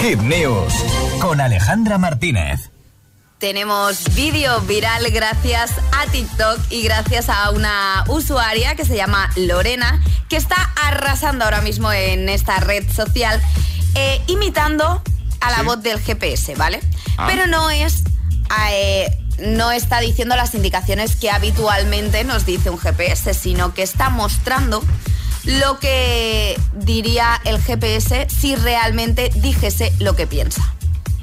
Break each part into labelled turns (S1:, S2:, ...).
S1: Hit News con Alejandra Martínez.
S2: Tenemos vídeo viral gracias a TikTok y gracias a una usuaria que se llama Lorena, que está arrasando ahora mismo en esta red social, eh, imitando a la voz del GPS, ¿vale?
S3: Ah.
S2: Pero no es... eh, no está diciendo las indicaciones que habitualmente nos dice un GPS, sino que está mostrando lo que diría el GPS si realmente dijese lo que piensa.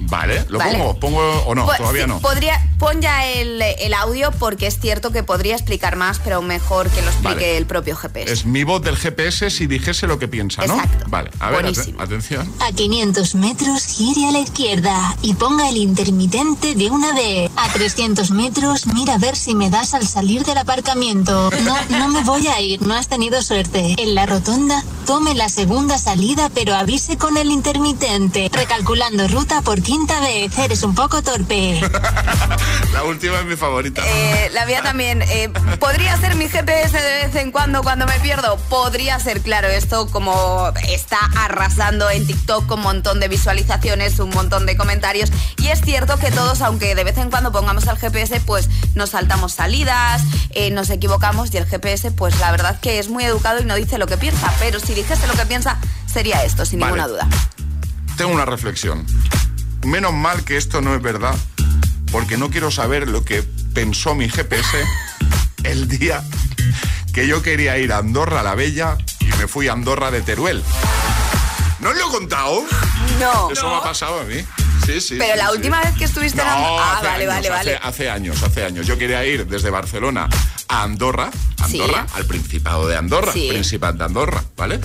S3: Vale, ¿lo
S2: Vale.
S3: pongo? ¿Pongo o no?
S2: Pues,
S3: Todavía
S2: sí,
S3: no.
S2: Podría, pon ya el, el audio porque es cierto que podría explicar más, pero mejor que lo explique
S3: Vale.
S2: el propio GPS.
S3: Es mi voz del GPS si dijese lo que piensa, ¿no?
S2: Exacto.
S3: Vale, a ver,
S2: Buenísimo.
S3: ate- atención.
S4: A 500 metros gire a la izquierda y ponga el intermitente de una vez. A 300 metros mira a ver si me das al salir del aparcamiento. No, no me voy a ir, no has tenido suerte. En la rotonda, tome la segunda salida pero avise con el intermitente. Recalculando ruta por quinta vez, eres un poco torpe.
S3: La última es mi favorita.
S2: Eh, la mía también. eh, ¿Podría ser mi GPS de vez en cuando cuando me pierdo? Podría ser, claro, esto como está arrasando en TikTok con un montón de visualizaciones, un montón de comentarios. Y es cierto que todos, aunque de vez en cuando pongamos el GPS, pues nos saltamos salidas, eh, nos equivocamos y el GPS, pues la verdad que es muy educado y no dice lo que piensa. Pero si dijese lo que piensa, sería esto, sin
S3: Vale.
S2: ninguna duda.
S3: Tengo una reflexión. Menos mal que esto no es verdad, porque no quiero saber lo que pensó mi GPS el día que yo quería ir a Andorra la Bella y me fui a Andorra de Teruel. ¿No os lo he contado?
S2: No.
S3: Eso me ha pasado a mí. Sí, sí.
S2: Pero
S3: sí,
S2: la
S3: sí.
S2: última vez que estuviste en
S3: No,
S2: Andorra- Ah, vale,
S3: años,
S2: vale,
S3: hace-
S2: vale.
S3: Hace, años, hace años. Yo quería ir desde Barcelona a Andorra, Andorra,
S2: Sí.
S3: al Principado de Andorra,
S2: Sí.
S3: Principat de Andorra, ¿vale?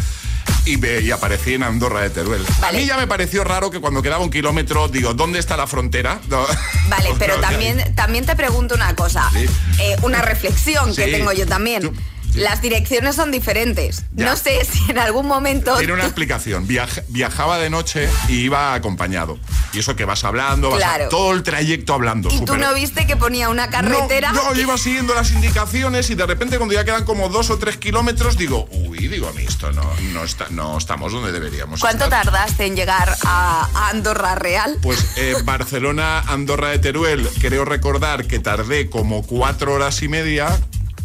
S3: Y, me- y aparecí en Andorra de Teruel.
S2: Vale.
S3: A mí ya me pareció raro que cuando quedaba un kilómetro, digo, ¿dónde está la frontera? No.
S2: Vale, pero también, también te pregunto una cosa,
S3: Sí.
S2: eh, una reflexión que tengo yo también.
S3: Tú-.
S2: Las direcciones son diferentes.
S3: Ya.
S2: No sé si en algún momento...
S3: Tiene una explicación. Viaj- viajaba de noche y iba acompañado. Y eso que vas hablando, vas a- todo el trayecto hablando.
S2: Y tú no viste que ponía una carretera...
S3: No, no, yo iba siguiendo las indicaciones y de repente cuando ya quedan como dos o tres kilómetros digo, uy, digo a mí esto no, no, está, no estamos donde deberíamos
S2: ¿Cuánto
S3: estar.
S2: tardaste en llegar a, a Andorra Real?
S3: Pues eh, Barcelona, Andorra de Teruel, creo recordar que tardé como cuatro horas y media.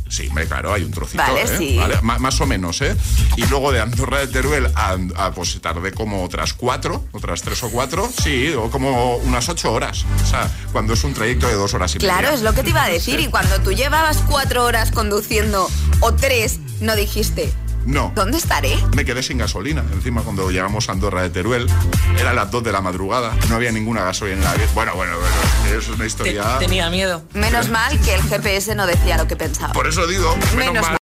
S3: Sí, me claro, hay un trocito,
S2: Vale,
S3: ¿eh?
S2: sí.
S3: Vale, ma- más o menos, ¿eh? Y luego de Andorra de Teruel a, a, pues tardé como otras cuatro, otras tres o cuatro, sí, o como unas ocho horas. O sea, cuando es un trayecto de dos horas y
S2: Claro,
S3: media.
S2: es lo que te iba a decir.
S3: Sí.
S2: Y cuando tú llevabas cuatro horas conduciendo o tres, no dijiste,
S3: No.
S2: ¿dónde estaré?
S3: Me quedé sin gasolina. Encima, cuando llegamos a Andorra de Teruel, eran las 2 de la madrugada. No había ninguna gasolina en la. Bueno, bueno, bueno. Es una
S5: Te-
S3: historia.
S5: tenía miedo.
S2: Menos mal que el GPS no decía lo que pensaba.
S3: Por eso digo, menos,
S2: Menos
S3: mal.